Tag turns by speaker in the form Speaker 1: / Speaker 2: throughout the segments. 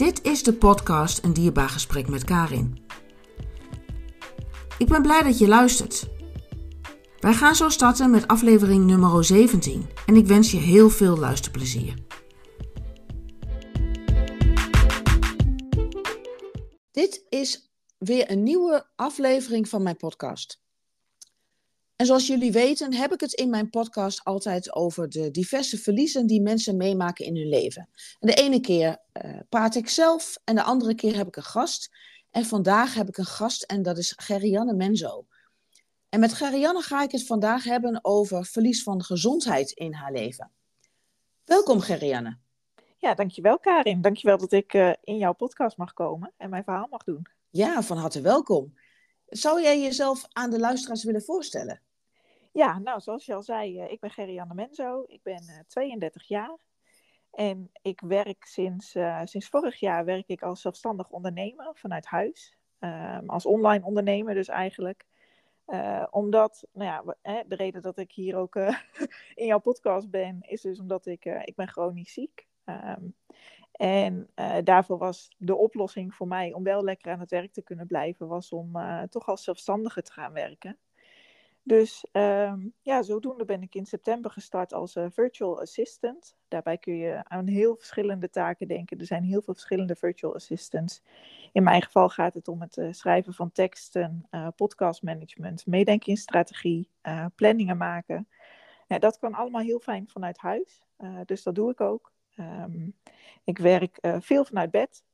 Speaker 1: Dit is de podcast Een Dierbaar Gesprek met Karin. Ik ben blij dat je luistert. Wij gaan zo starten met aflevering nummer 17 en ik wens je heel veel luisterplezier. Dit is weer een nieuwe aflevering van mijn podcast. En zoals jullie weten heb ik het in mijn podcast altijd over de diverse verliezen die mensen meemaken in hun leven. En de ene keer uh, praat ik zelf en de andere keer heb ik een gast. En vandaag heb ik een gast en dat is Gerianne Menzo. En met Gerianne ga ik het vandaag hebben over verlies van gezondheid in haar leven. Welkom Gerianne.
Speaker 2: Ja, dankjewel Karin. Dankjewel dat ik uh, in jouw podcast mag komen en mijn verhaal mag doen.
Speaker 1: Ja, van harte welkom. Zou jij jezelf aan de luisteraars willen voorstellen?
Speaker 2: Ja, nou, zoals je al zei, uh, ik ben Gerianne Menzo. Ik ben uh, 32 jaar. En ik werk sinds, uh, sinds vorig jaar werk ik als zelfstandig ondernemer vanuit huis. Um, als online ondernemer dus eigenlijk. Omdat, nou ja, de reden dat ik hier ook in jouw podcast ben, is dus omdat ik, ik ben chronisch ziek. Um, en daarvoor was de oplossing voor mij om wel lekker aan het werk te kunnen blijven, was om toch als zelfstandige te gaan werken. Dus um, ja, zodoende ben ik in september gestart als uh, virtual assistant. Daarbij kun je aan heel verschillende taken denken. Er zijn heel veel verschillende virtual assistants. In mijn geval gaat het om het uh, schrijven van teksten, uh, podcastmanagement, meedenken in strategie, planningen maken. Dat kan allemaal heel fijn vanuit huis. dus dat doe ik ook. Um, ik werk veel vanuit bed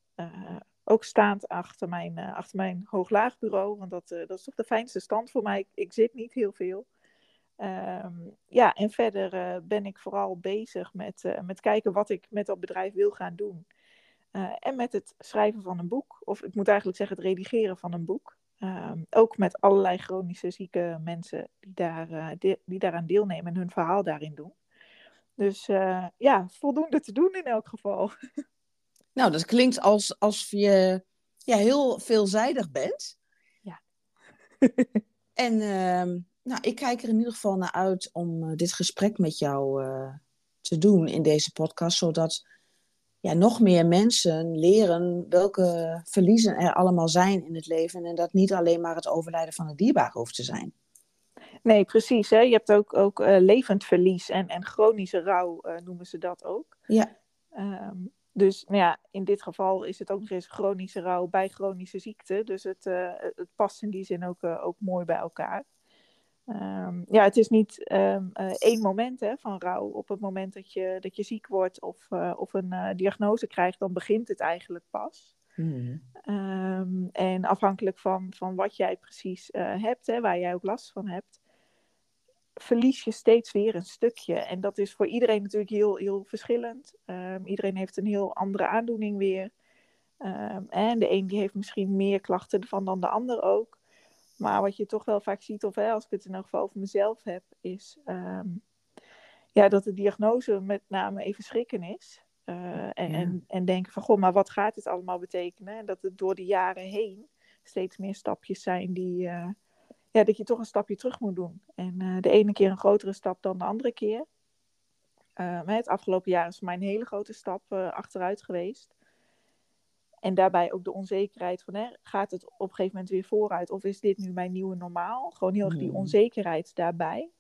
Speaker 2: ook staand achter mijn, uh, achter mijn hoog-laagbureau. Want dat, uh, dat is toch de fijnste stand voor mij. Ik, zit niet heel veel. Um, ja, en verder uh, ben ik vooral bezig met, met kijken wat ik met dat bedrijf wil gaan doen. en met het schrijven van een boek. Of ik moet eigenlijk zeggen het redigeren van een boek. Um, ook met allerlei chronische zieke mensen die, daar, die daaraan deelnemen en hun verhaal daarin doen. Dus ja, voldoende te doen in elk geval.
Speaker 1: Nou, dat klinkt als, alsof je ja, heel veelzijdig bent.
Speaker 2: Ja.
Speaker 1: en uh, nou, ik kijk er in ieder geval naar uit om uh, dit gesprek met jou uh, te doen in deze podcast, zodat ja, nog meer mensen leren welke verliezen er allemaal zijn in het leven en dat niet alleen maar het overlijden van het dierbaar hoeft te zijn.
Speaker 2: Nee, precies. Hè? Je hebt ook, ook uh, levend verlies en, en chronische rouw, noemen ze dat ook.
Speaker 1: Ja.
Speaker 2: Um, dus nou ja, in dit geval is het ook nog eens chronische rouw bij chronische ziekte. Dus het, uh, het past in die zin ook, uh, ook mooi bij elkaar. Um, ja, het is niet um, uh, één moment hè, van rouw. Op het moment dat je, dat je ziek wordt of, of een diagnose krijgt, dan begint het eigenlijk pas.
Speaker 1: Mm.
Speaker 2: Um, en afhankelijk van, van wat jij precies hebt, hè, waar jij ook last van hebt, verlies je steeds weer een stukje. En dat is voor iedereen natuurlijk heel, heel verschillend. Um, iedereen heeft een heel andere aandoening weer. Um, en de een die heeft misschien meer klachten ervan dan de ander ook. Maar wat je toch wel vaak ziet, of hè, als ik het in elk geval over mezelf heb, is um, ja, dat de diagnose met name even schrikken is. Uh, en, ja. en, en, denken van, goh, maar wat gaat dit allemaal betekenen? En dat het door de jaren heen steeds meer stapjes zijn die, uh, ja, dat je toch een stapje terug moet doen. En uh, de ene keer een grotere stap dan de andere keer. Uh, het afgelopen jaar is voor mij een hele grote stap uh, achteruit geweest. En daarbij ook de onzekerheid van, hè, gaat het op een gegeven moment weer vooruit? Of is dit nu mijn nieuwe normaal? Gewoon heel erg die onzekerheid daarbij.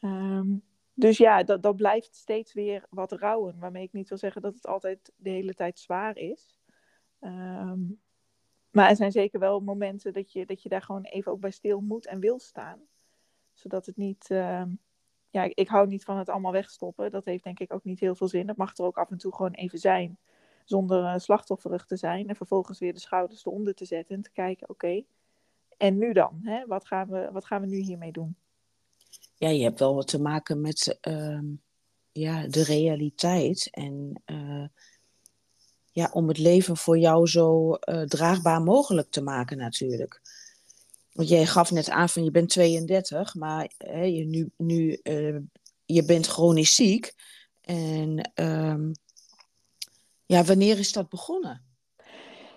Speaker 2: Um, dus ja, dat, dat blijft steeds weer wat rouwen. Waarmee ik niet wil zeggen dat het altijd de hele tijd zwaar is. Um, maar er zijn zeker wel momenten dat je, dat je daar gewoon even ook bij stil moet en wil staan. Zodat het niet. Uh, ja, ik hou niet van het allemaal wegstoppen. Dat heeft denk ik ook niet heel veel zin. Dat mag er ook af en toe gewoon even zijn. Zonder uh, slachtofferig te zijn. En vervolgens weer de schouders eronder te zetten. En te kijken, oké. En nu dan? Hè? Wat, gaan we, wat gaan we nu hiermee doen?
Speaker 1: Ja, je hebt wel wat te maken met uh, ja, de realiteit. En uh, ja, om het leven voor jou zo uh, draagbaar mogelijk te maken natuurlijk. Want jij gaf net aan van je bent 32, maar hè, je, nu, nu, uh, je bent chronisch ziek. En um, ja, wanneer is dat begonnen?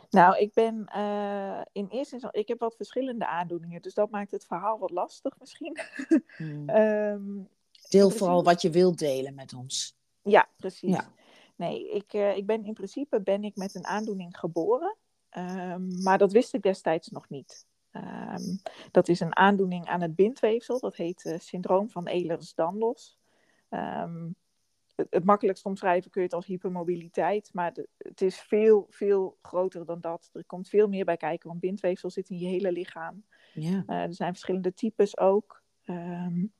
Speaker 2: Nou, ik ben uh, in eerste instantie, ik heb wat verschillende aandoeningen, dus dat maakt het verhaal wat lastig misschien.
Speaker 1: Hmm. um, Deel vooral wat je wilt delen met ons.
Speaker 2: Ja, precies. Ja. Nee, ik, ik ben in principe ben ik met een aandoening geboren. Ehm, maar dat wist ik destijds nog niet. Ehm, dat is een aandoening aan het bindweefsel. Dat heet uh, syndroom van Ehlers-Danlos. Um, het, het, makkelijkst omschrijven kun je het als hypermobiliteit. Maar het is veel, veel groter dan dat. Er komt veel meer bij kijken, want bindweefsel zit in je hele lichaam. Ja. Uh, er zijn verschillende types ook. Um,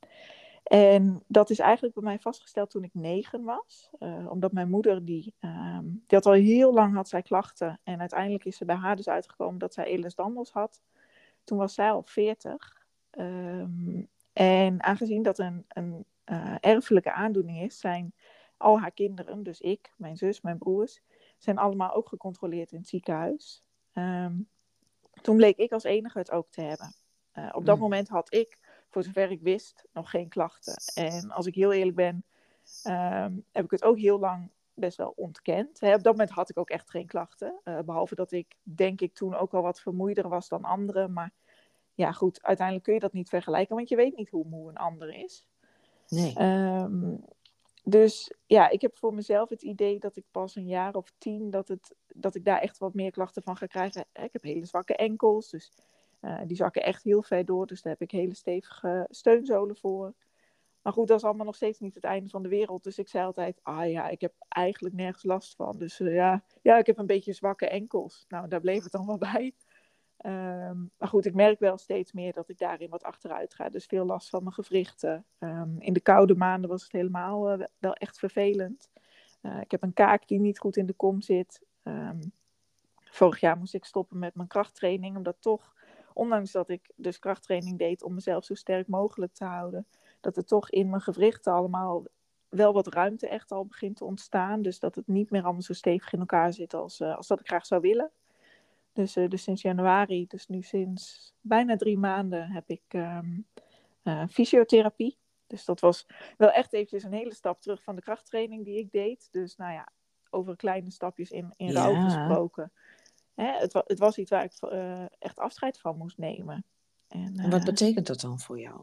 Speaker 2: en dat is eigenlijk bij mij vastgesteld toen ik negen was. Uh, omdat mijn moeder, die, um, die had al heel lang had zij klachten. En uiteindelijk is ze bij haar dus uitgekomen dat zij Ehlers-Danlos had. Toen was zij al 40. Um, en aangezien dat een, een uh, erfelijke aandoening is, zijn al haar kinderen, dus ik, mijn zus, mijn broers, zijn allemaal ook gecontroleerd in het ziekenhuis. Um, toen bleek ik als enige het ook te hebben. Uh, op dat mm. moment had ik, voor zover ik wist, nog geen klachten. En als ik heel eerlijk ben, um, heb ik het ook heel lang best wel ontkend. Op dat moment had ik ook echt geen klachten. Uh, behalve dat ik, denk ik, toen ook al wat vermoeider was dan anderen. Maar ja, goed, uiteindelijk kun je dat niet vergelijken, want je weet niet hoe moe een ander is. Nee. Um, dus ja, ik heb voor mezelf het idee dat ik pas een jaar of tien, dat, het, dat ik daar echt wat meer klachten van ga krijgen. Ik heb hele zwakke enkels, dus uh, die zakken echt heel ver door. Dus daar heb ik hele stevige steunzolen voor. Maar goed, dat is allemaal nog steeds niet het einde van de wereld. Dus ik zei altijd, ah ja, ik heb eigenlijk nergens last van. Dus uh, ja, ja, ik heb een beetje zwakke enkels. Nou, daar bleef het dan wel bij. Um, maar goed, ik merk wel steeds meer dat ik daarin wat achteruit ga. Dus veel last van mijn gewrichten. Um, in de koude maanden was het helemaal uh, wel echt vervelend. Ik heb een kaak die niet goed in de kom zit. Um, vorig jaar moest ik stoppen met mijn krachttraining, omdat toch, ondanks dat ik dus krachttraining deed om mezelf zo sterk mogelijk te houden, dat er toch in mijn gewrichten allemaal wel wat ruimte echt al begint te ontstaan. Dus dat het niet meer allemaal zo stevig in elkaar zit als, uh, als dat ik graag zou willen. Dus, uh, dus sinds januari, dus nu sinds bijna drie maanden, heb ik um, uh, fysiotherapie. Dus dat was wel echt eventjes een hele stap terug van de krachttraining die ik deed. Dus nou ja, over kleine stapjes in, in rouw gesproken. Hè, het, het, was iets waar ik uh, echt afscheid van moest nemen.
Speaker 1: En, en wat betekent dat dan voor jou?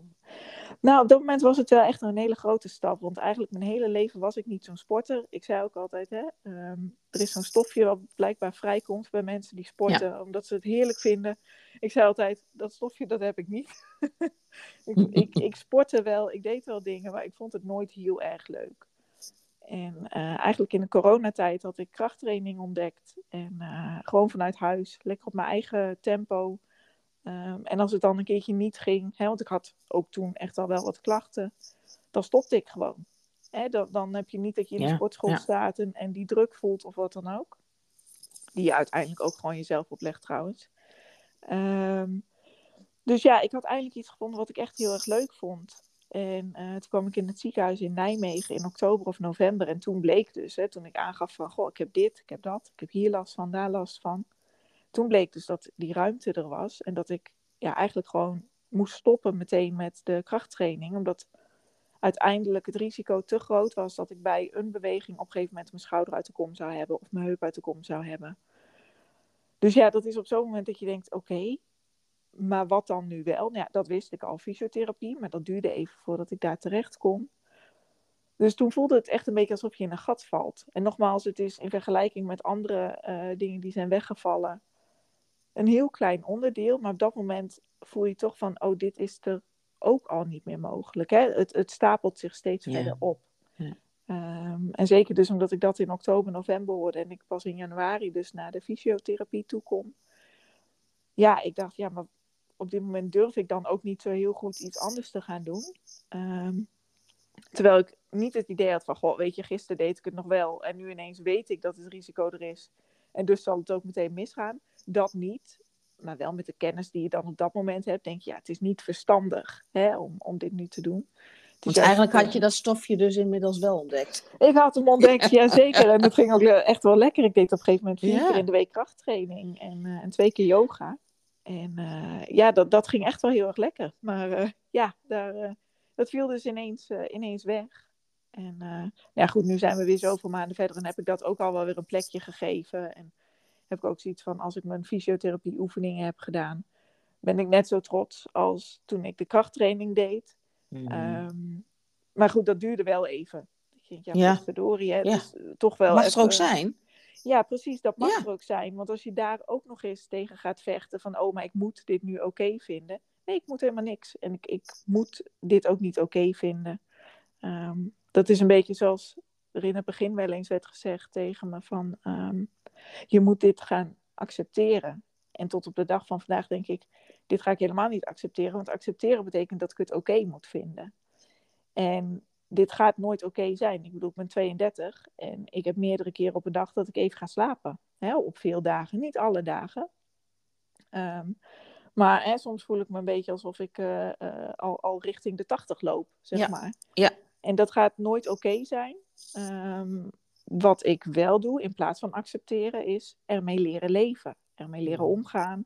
Speaker 2: Nou, op dat moment was het wel echt een hele grote stap. Want eigenlijk mijn hele leven was ik niet zo'n sporter. Ik zei ook altijd, hè, ehm, er is zo'n stofje wat blijkbaar vrijkomt bij mensen die sporten. Omdat ze het heerlijk vinden. Ik zei altijd, dat stofje, dat heb ik niet. ik, ik, ik sportte wel, ik deed wel dingen, maar ik vond het nooit heel erg leuk. En uh, eigenlijk in de coronatijd had ik krachttraining ontdekt. En uh, gewoon vanuit huis, lekker op mijn eigen tempo. Um, en als het dan een keertje niet ging, hè, want ik had ook toen echt al wel wat klachten, dan stopte ik gewoon. Hè, dan, dan heb je niet dat je in de sportschool staat en, en die druk voelt of wat dan ook. Die je uiteindelijk ook gewoon jezelf oplegt trouwens. Um, dus ja, ik had eindelijk iets gevonden wat ik echt heel erg leuk vond. En uh, toen kwam ik in het ziekenhuis in Nijmegen in oktober of november. En toen bleek dus, hè, toen ik aangaf van, goh, ik heb dit, ik heb dat, ik heb hier last van, daar last van toen bleek dus dat die ruimte er was en dat ik ja, eigenlijk gewoon moest stoppen meteen met de krachttraining, omdat uiteindelijk het risico te groot was dat ik bij een beweging op een gegeven moment mijn schouder uit de kom zou hebben of mijn heup uit de kom zou hebben. Dus ja, dat is op zo'n moment dat je denkt, oké, maar wat dan nu wel? Nou ja, dat wist ik al, fysiotherapie, maar dat duurde even voordat ik daar terecht kon. Dus toen voelde het echt een beetje alsof je in een gat valt. En nogmaals, het is in vergelijking met andere uh, dingen die zijn weggevallen, een heel klein onderdeel, maar op dat moment voel je toch van, oh, dit is er ook al niet meer mogelijk. Hè? Het, het stapelt zich steeds verder op. Ja. Um, en zeker dus omdat ik dat in oktober, november hoorde en ik pas in januari dus naar de fysiotherapie toe kom. Ja, ik dacht, ja, maar op dit moment durf ik dan ook niet zo heel goed iets anders te gaan doen. Um, terwijl ik niet het idee had van, goh, weet je, gisteren deed ik het nog wel en nu ineens weet ik dat het risico er is. En dus zal het ook meteen misgaan dat niet. Maar wel met de kennis die je dan op dat moment hebt, denk je, ja, het is niet verstandig hè, om, om dit nu te doen.
Speaker 1: Want eigenlijk had je dat stofje dus inmiddels wel ontdekt.
Speaker 2: Ik had hem ontdekt, ja zeker. En het ging ook echt wel lekker. Ik deed op een gegeven moment vier keer in de week krachttraining en, uh, en twee keer yoga. En uh, ja, dat, dat ging echt wel heel erg lekker. Maar uh, ja, daar, dat viel dus ineens, ineens weg. En ja, goed, nu zijn we weer zoveel maanden verder en heb ik dat ook al wel weer een plekje gegeven. En heb ik ook zoiets van, als ik mijn fysiotherapie oefeningen heb gedaan, ben ik net zo trots als toen ik de krachttraining deed. Mhm. Ehm, maar goed, dat duurde wel even. Ik denk, ja, ja. verdorie, hè, ja. toch wel.
Speaker 1: Mag er ook zijn?
Speaker 2: Ja, precies, dat mag er ook zijn. Want als je daar ook nog eens tegen gaat vechten van, oh, maar ik moet dit nu oké vinden. Nee, ik moet helemaal niks. En ik, ik moet dit ook niet oké vinden. Ehm, dat is een beetje zoals er in het begin wel eens werd gezegd tegen me van, ehm, je moet dit gaan accepteren. En tot op de dag van vandaag denk ik, dit ga ik helemaal niet accepteren. Want accepteren betekent dat ik het oké moet vinden. En dit gaat nooit oké zijn. Ik bedoel, ik ben 32 en ik heb meerdere keren op een dag dat ik even ga slapen. Hè, op veel dagen, niet alle dagen. Ehm, maar hè, soms voel ik me een beetje alsof ik uh, al, al richting de 80 loop, zeg maar.
Speaker 1: Ja.
Speaker 2: En dat gaat nooit oké zijn. Um, wat ik wel doe, in plaats van accepteren, is ermee leren leven. Ermee leren omgaan.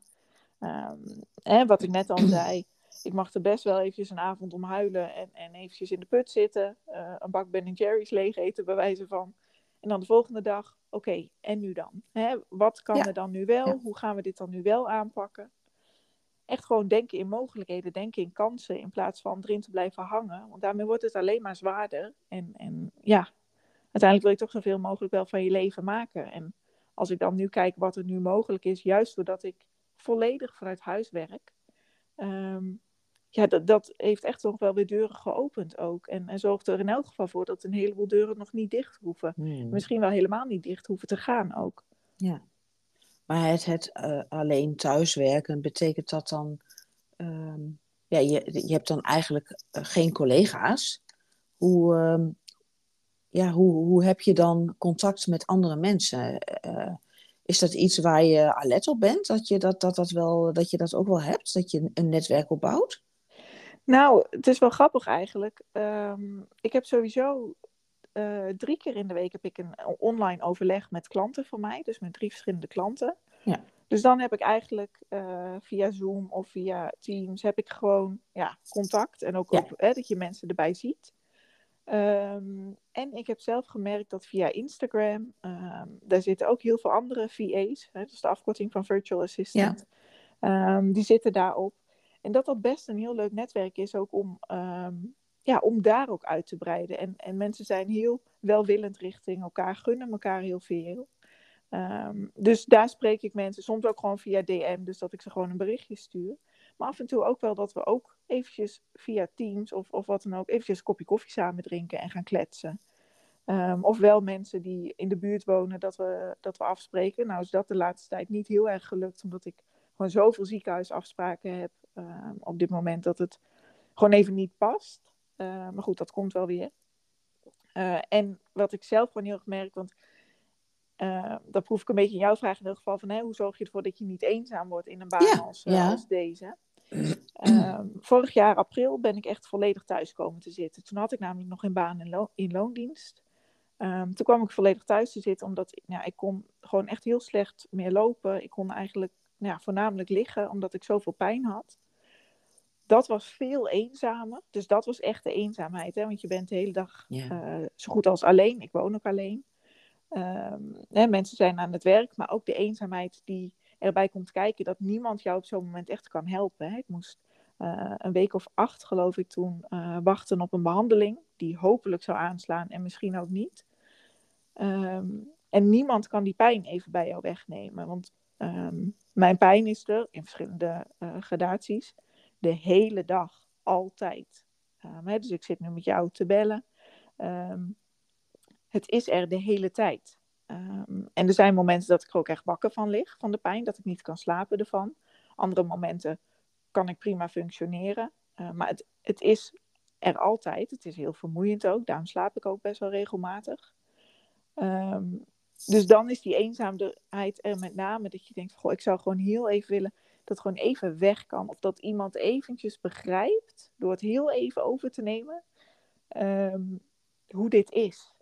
Speaker 2: Um, hè, wat ik net al zei, ik mag er best wel eventjes een avond om huilen en, en eventjes in de put zitten. Uh, een bak Ben Jerry's leeg eten, bij wijze van. En dan de volgende dag, oké, en nu dan? Hè, wat kan er dan nu wel? Hoe gaan we dit dan nu wel aanpakken? Echt gewoon denken in mogelijkheden, denken in kansen, in plaats van erin te blijven hangen. Want daarmee wordt het alleen maar zwaarder. En, en ja, uiteindelijk wil je toch zoveel mogelijk wel van je leven maken. En als ik dan nu kijk wat er nu mogelijk is, juist doordat ik volledig vanuit huis werk, ehm, ja, dat, dat heeft echt nog wel weer deuren geopend ook. En, en zorgt er in elk geval voor dat een heleboel deuren nog niet dicht hoeven. Hmm. Misschien wel helemaal niet dicht hoeven te gaan ook.
Speaker 1: Ja. Maar het, het uh, alleen thuiswerken, betekent dat dan... Ehm, ja, je, je hebt dan eigenlijk eh, geen collega's. Hoe, ehm, ja, hoe, hoe heb je dan contact met andere mensen? Uh, is dat iets waar je alert op bent? Dat je dat, dat, dat, wel, dat je dat ook wel hebt? Dat je een netwerk opbouwt?
Speaker 2: Nou, het is wel grappig eigenlijk. Ehm, ik heb sowieso uh, drie keer in de week heb ik een online overleg met klanten van mij. Dus met drie verschillende klanten. Ja. Dus dan heb ik eigenlijk uh, via Zoom of via Teams heb ik gewoon ja, contact. En ook, hè, dat je mensen erbij ziet. Um, en ik heb zelf gemerkt dat via Instagram, um, daar zitten ook heel veel andere VA's, hè, dat is de afkorting van Virtual Assistant, ja. um, die zitten daarop. En dat dat best een heel leuk netwerk is ook om, ja, om daar ook uit te breiden. En, en mensen zijn heel welwillend richting elkaar, gunnen elkaar heel veel. dus daar spreek ik mensen soms ook gewoon via DM, dus dat ik ze gewoon een berichtje stuur. Maar af en toe ook wel dat we ook eventjes via Teams of, of wat dan ook, eventjes een kopje koffie samen drinken en gaan kletsen. Um, of wel mensen die in de buurt wonen, dat we, dat we afspreken. Nou is dat de laatste tijd niet heel erg gelukt, omdat ik gewoon zoveel ziekenhuisafspraken heb um, op dit moment dat het gewoon even niet past. Uh, maar goed, dat komt wel weer. Uh, en wat ik zelf gewoon heel erg merk, want uh, dat proef ik een beetje in jouw vraag in ieder geval van hè, hoe zorg je ervoor dat je niet eenzaam wordt in een baan als, ja. als deze. Ehm, vorig jaar april ben ik echt volledig thuis komen te zitten. Toen had ik namelijk nog een baan in, in loondienst. Um, toen kwam ik volledig thuis te zitten, omdat ja, ik kon gewoon echt heel slecht meer lopen. Ik kon eigenlijk ja, voornamelijk liggen, omdat ik zoveel pijn had. Dat was veel eenzamer. Dus dat was echt de eenzaamheid. Hè? Want je bent de hele dag uh, zo goed als alleen. Ik woon ook alleen. Um, hè, mensen zijn aan het werk, maar ook de eenzaamheid die erbij komt kijken dat niemand jou op zo'n moment echt kan helpen. Hè. Ik moest uh, een week of acht, geloof ik, toen uh, wachten op een behandeling die hopelijk zou aanslaan en misschien ook niet. Um, en niemand kan die pijn even bij jou wegnemen. Want um, mijn pijn is er in verschillende uh, gradaties de hele dag, altijd. Um, hè, dus ik zit nu met jou te bellen. het is er de hele tijd. En er zijn momenten dat ik er ook echt wakker van lig, van de pijn, dat ik niet kan slapen ervan. Andere momenten kan ik prima functioneren. Maar het, het is er altijd. Het is heel vermoeiend ook. Daarom slaap ik ook best wel regelmatig. Dus dan is die eenzaamheid er met name dat je denkt: goh, ik zou gewoon heel even willen dat het gewoon even weg kan. Of dat iemand eventjes begrijpt, door het heel even over te nemen, um, hoe dit is.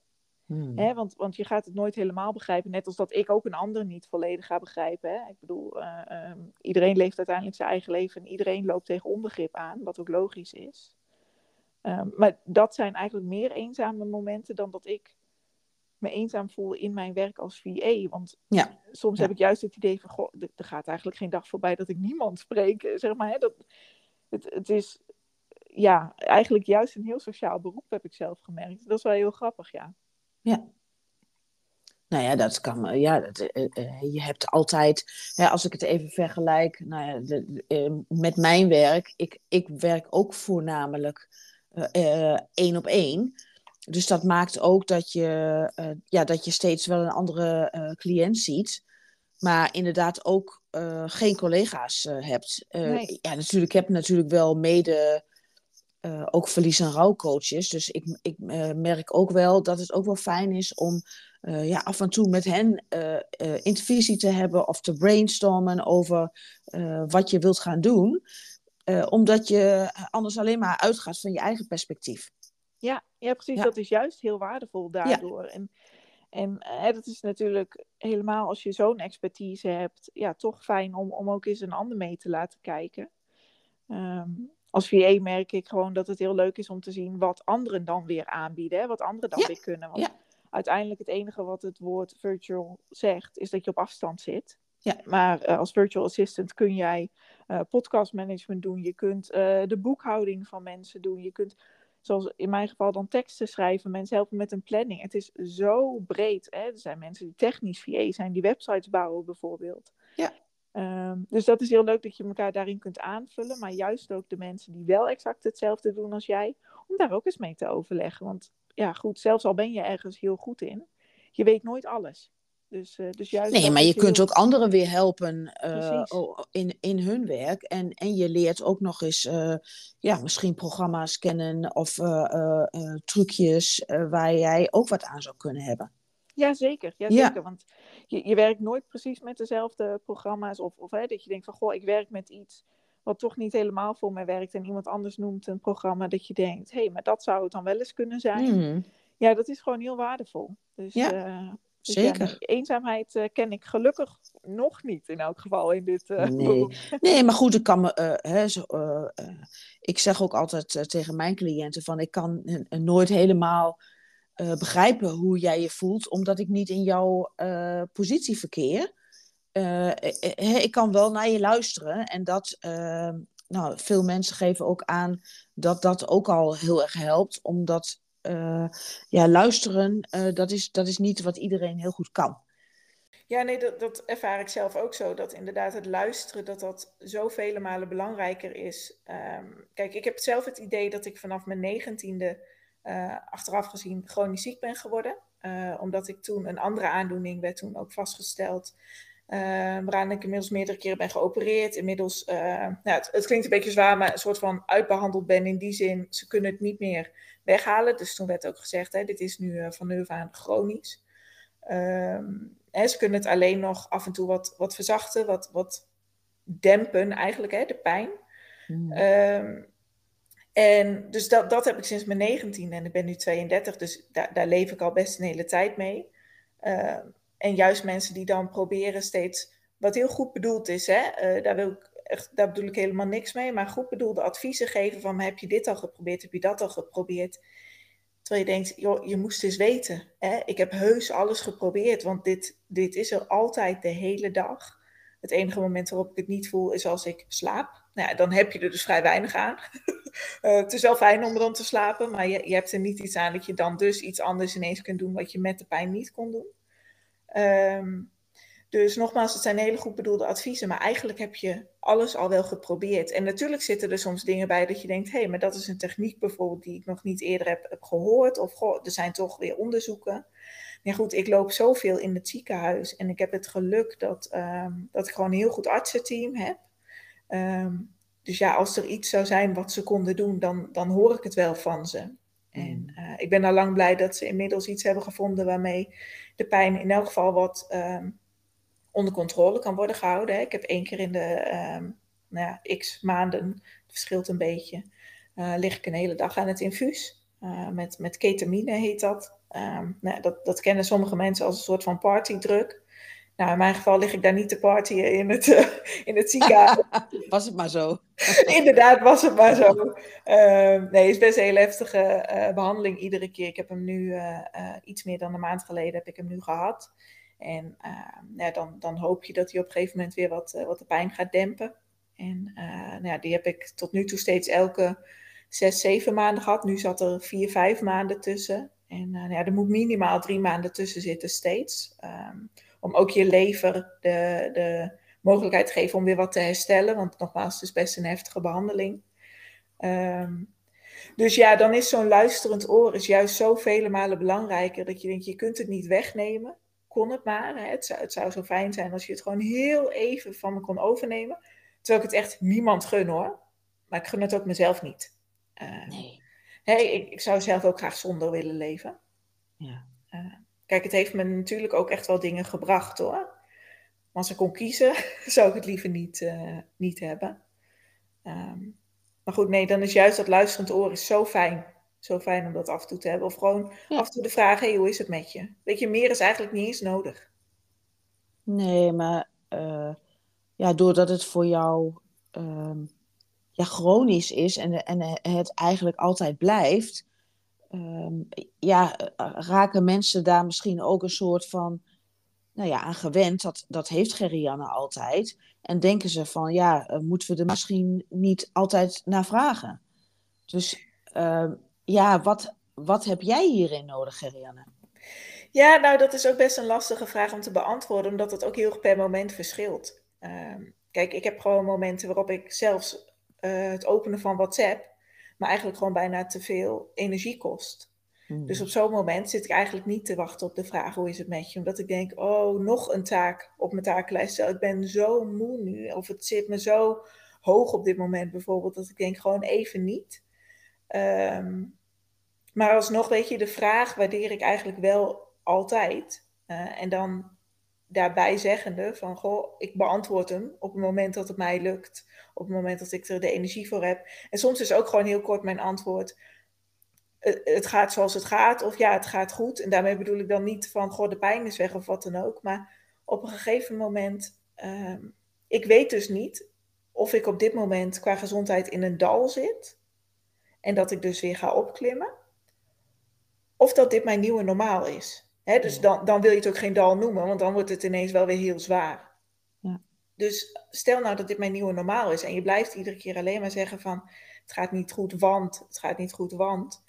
Speaker 2: Hmm. want, want je gaat het nooit helemaal begrijpen, net als dat ik ook een ander niet volledig ga begrijpen. Hè? Ik bedoel, uh, um, iedereen leeft uiteindelijk zijn eigen leven en iedereen loopt tegen onbegrip aan, wat ook logisch is. Um, maar dat zijn eigenlijk meer eenzame momenten dan dat ik me eenzaam voel in mijn werk als VA. Want ja. soms heb ik juist het idee van, goh, er gaat eigenlijk geen dag voorbij dat ik niemand spreek. Zeg maar, hè? Dat, het, het is ja, eigenlijk juist een heel sociaal beroep heb ik zelf gemerkt. Dat is wel heel grappig, ja.
Speaker 1: Ja. Nou ja, dat kan. Ja, dat, uh, je hebt altijd, als ik het even vergelijk nou ja, de, met mijn werk, ik, ik werk ook voornamelijk één op één. Dus dat maakt ook dat je, ja, dat je steeds wel een andere cliënt ziet. Maar inderdaad ook geen collega's hebt. Nee. Ja, natuurlijk, ik heb natuurlijk wel mede ook verlies- en rouwcoaches. Dus ik, ik merk ook wel dat het ook wel fijn is om ja, af en toe met hen intervisie te hebben of te brainstormen over wat je wilt gaan doen. omdat je anders alleen maar uitgaat van je eigen perspectief.
Speaker 2: Ja, ja precies. Ja. Dat is juist heel waardevol daardoor. Ja. En, en dat is natuurlijk helemaal als je zo'n expertise hebt, ja, toch fijn om, om ook eens een ander mee te laten kijken. Um, als VA merk ik gewoon dat het heel leuk is om te zien wat anderen dan weer aanbieden. Hè? Wat anderen dan weer kunnen. Want uiteindelijk het enige wat het woord virtual zegt, is dat je op afstand zit. Ja. Maar uh, als virtual assistant kun jij uh, podcastmanagement doen. Je kunt uh, de boekhouding van mensen doen. Je kunt, zoals in mijn geval, dan teksten schrijven. Mensen helpen met een planning. Het is zo breed. Hè? Er zijn mensen die technisch VA zijn, die websites bouwen bijvoorbeeld. Ja. Um, dus dat is heel leuk dat je elkaar daarin kunt aanvullen. Maar juist ook de mensen die wel exact hetzelfde doen als jij, om daar ook eens mee te overleggen. Want ja, goed, zelfs al ben je ergens heel goed in, je weet nooit alles. Dus, uh, dus juist
Speaker 1: nee, maar je kunt ook anderen weer helpen uh, in, in hun werk. En, en je leert ook nog eens uh, ja, misschien programma's kennen of trucjes waar jij ook wat aan zou kunnen hebben.
Speaker 2: Ja, zeker. Ja, ja. zeker. Want je, je werkt nooit precies met dezelfde programma's. Of, of hè, dat je denkt van, goh, ik werk met iets wat toch niet helemaal voor mij werkt. En iemand anders noemt een programma dat je denkt, hé, hey, maar dat zou het dan wel eens kunnen zijn. Mm. Ja, dat is gewoon heel waardevol. Dus, ja. Dus Zeker. Ja, eenzaamheid uh, ken ik gelukkig nog niet in elk geval in dit uh,
Speaker 1: nee. nee, maar goed, ik kan me, hè, zo, ik zeg ook altijd tegen mijn cliënten van ik kan nooit helemaal begrijpen hoe jij je voelt, omdat ik niet in jouw positie verkeer. Ik kan wel naar je luisteren en dat, nou, veel mensen geven ook aan dat dat ook al heel erg helpt, omdat ja, luisteren, dat, is, dat is niet wat iedereen heel goed kan.
Speaker 2: Ja, nee, dat, dat ervaar ik zelf ook zo. Dat inderdaad het luisteren, dat dat zoveel malen belangrijker is. Um, kijk, ik heb zelf het idee dat ik vanaf mijn negentiende uh, achteraf gezien chronisch ziek ben geworden. Omdat ik toen een andere aandoening werd toen ook vastgesteld. Uh, waaraan ik inmiddels meerdere keren ben geopereerd. Inmiddels, nou, het, het, klinkt een beetje zwaar, maar een soort van uitbehandeld ben in die zin. Ze kunnen het niet meer weghalen. Dus toen werd ook gezegd, hè, dit is nu van nu aan chronisch. Ehm, hè, ze kunnen het alleen nog af en toe wat, wat verzachten, wat, wat dempen eigenlijk, hè, de pijn. Mm. En dus dat, dat heb ik sinds mijn 19 en ik ben nu 32, dus daar, daar leef ik al best een hele tijd mee. Uh, en juist mensen die dan proberen steeds, wat heel goed bedoeld is, hè, uh, daar, wil ik echt, daar bedoel ik helemaal niks mee, maar goed bedoelde adviezen geven van heb je dit al geprobeerd, heb je dat al geprobeerd. Terwijl je denkt, joh, je moest eens weten. Hè? Ik heb heus alles geprobeerd, want dit, dit is er altijd de hele dag. Het enige moment waarop ik het niet voel is als ik slaap. Nou ja, dan heb je er dus vrij weinig aan. uh, het is wel fijn om dan te slapen, maar je, je hebt er niet iets aan dat je dan dus iets anders ineens kunt doen wat je met de pijn niet kon doen. Um, dus nogmaals, het zijn hele goed bedoelde adviezen, maar eigenlijk heb je alles al wel geprobeerd. En natuurlijk zitten er soms dingen bij dat je denkt, hé, hey, maar dat is een techniek bijvoorbeeld die ik nog niet eerder heb, heb gehoord. Of goh, er zijn toch weer onderzoeken. Maar goed, ik loop zoveel in het ziekenhuis en ik heb het geluk dat, um, dat ik gewoon een heel goed artsenteam heb. Um, dus ja, als er iets zou zijn wat ze konden doen, dan, dan hoor ik het wel van ze. En uh, ik ben al lang blij dat ze inmiddels iets hebben gevonden waarmee de pijn in elk geval wat um, onder controle kan worden gehouden. Hè. Ik heb één keer in de um, nou ja, x maanden, het verschilt een beetje, uh, lig ik een hele dag aan het infuus. Uh, met, met ketamine heet dat. Um, nou, dat. Dat kennen sommige mensen als een soort van partydruk. Nou, in mijn geval lig ik daar niet te partyen in het, uh, in het ziekenhuis.
Speaker 1: was het maar zo.
Speaker 2: Inderdaad, was het maar zo. Uh, nee, het is best een heel heftige uh, behandeling iedere keer. Ik heb hem nu iets meer dan een maand geleden heb ik hem nu gehad. En ja, dan, dan hoop je dat hij op een gegeven moment weer wat, wat de pijn gaat dempen. En nou ja, die heb ik tot nu toe steeds elke zes, zeven maanden gehad. Nu zat er vier, vijf maanden tussen. En uh, ja, er moet minimaal drie maanden tussen zitten steeds. Um, om ook je lever de, de mogelijkheid te geven om weer wat te herstellen. Want nogmaals, het is best een heftige behandeling. Um, dus ja, dan is zo'n luisterend oor is juist zo vele malen belangrijker. Dat je denkt, je kunt het niet wegnemen. Kon het maar. Hè? Het, zou, het zou zo fijn zijn als je het gewoon heel even van me kon overnemen. Terwijl ik het echt niemand gun hoor. Maar ik gun het ook mezelf niet. Uh, nee. Hey, ik, ik, zou zelf ook graag zonder willen leven. Ja. Uh, kijk, het heeft me natuurlijk ook echt wel dingen gebracht hoor. Maar als ik kon kiezen, zou ik het liever niet, uh, niet hebben. Um, maar goed, nee, dan is juist dat luisterend oor is zo fijn. Zo fijn om dat af en toe te hebben. Of gewoon af en toe de vraag, hey, hoe is het met je? Weet je, meer is eigenlijk niet eens nodig.
Speaker 1: Nee, maar uh, ja, doordat het voor jou uh, ja, chronisch is en, en het eigenlijk altijd blijft, uh, ja, raken mensen daar misschien ook een soort van nou ja, aan gewend. Dat, dat heeft Gerianne altijd. En denken ze van, ja, uh, moeten we er misschien niet altijd naar vragen? Dus uh, ja, wat, wat heb jij hierin nodig, Gerianne?
Speaker 2: Ja, nou, dat is ook best een lastige vraag om te beantwoorden, omdat het ook heel erg per moment verschilt. Uh, kijk, ik heb gewoon momenten waarop ik zelfs uh, het openen van WhatsApp, maar eigenlijk gewoon bijna te veel energie kost. Dus hmm. op zo'n moment zit ik eigenlijk niet te wachten op de vraag hoe is het met je. Omdat ik denk, oh, nog een taak op mijn takenlijst. Ik ben zo moe nu. Of het zit me zo hoog op dit moment bijvoorbeeld. Dat ik denk, gewoon even niet. Um, maar alsnog, weet je, de vraag waardeer ik eigenlijk wel altijd. Uh, en dan daarbij zeggende van, goh, ik beantwoord hem op het moment dat het mij lukt. Op het moment dat ik er de energie voor heb. En soms is ook gewoon heel kort mijn antwoord het gaat zoals het gaat, of ja, het gaat goed. En daarmee bedoel ik dan niet van, goh, de pijn is weg of wat dan ook. Maar op een gegeven moment, uh, ik weet dus niet of ik op dit moment qua gezondheid in een dal zit. En dat ik dus weer ga opklimmen. Of dat dit mijn nieuwe normaal is. Hè, dus dan, dan wil je het ook geen dal noemen, want dan wordt het ineens wel weer heel zwaar. Ja. Dus stel nou dat dit mijn nieuwe normaal is en je blijft iedere keer alleen maar zeggen van het gaat niet goed, want het gaat niet goed, want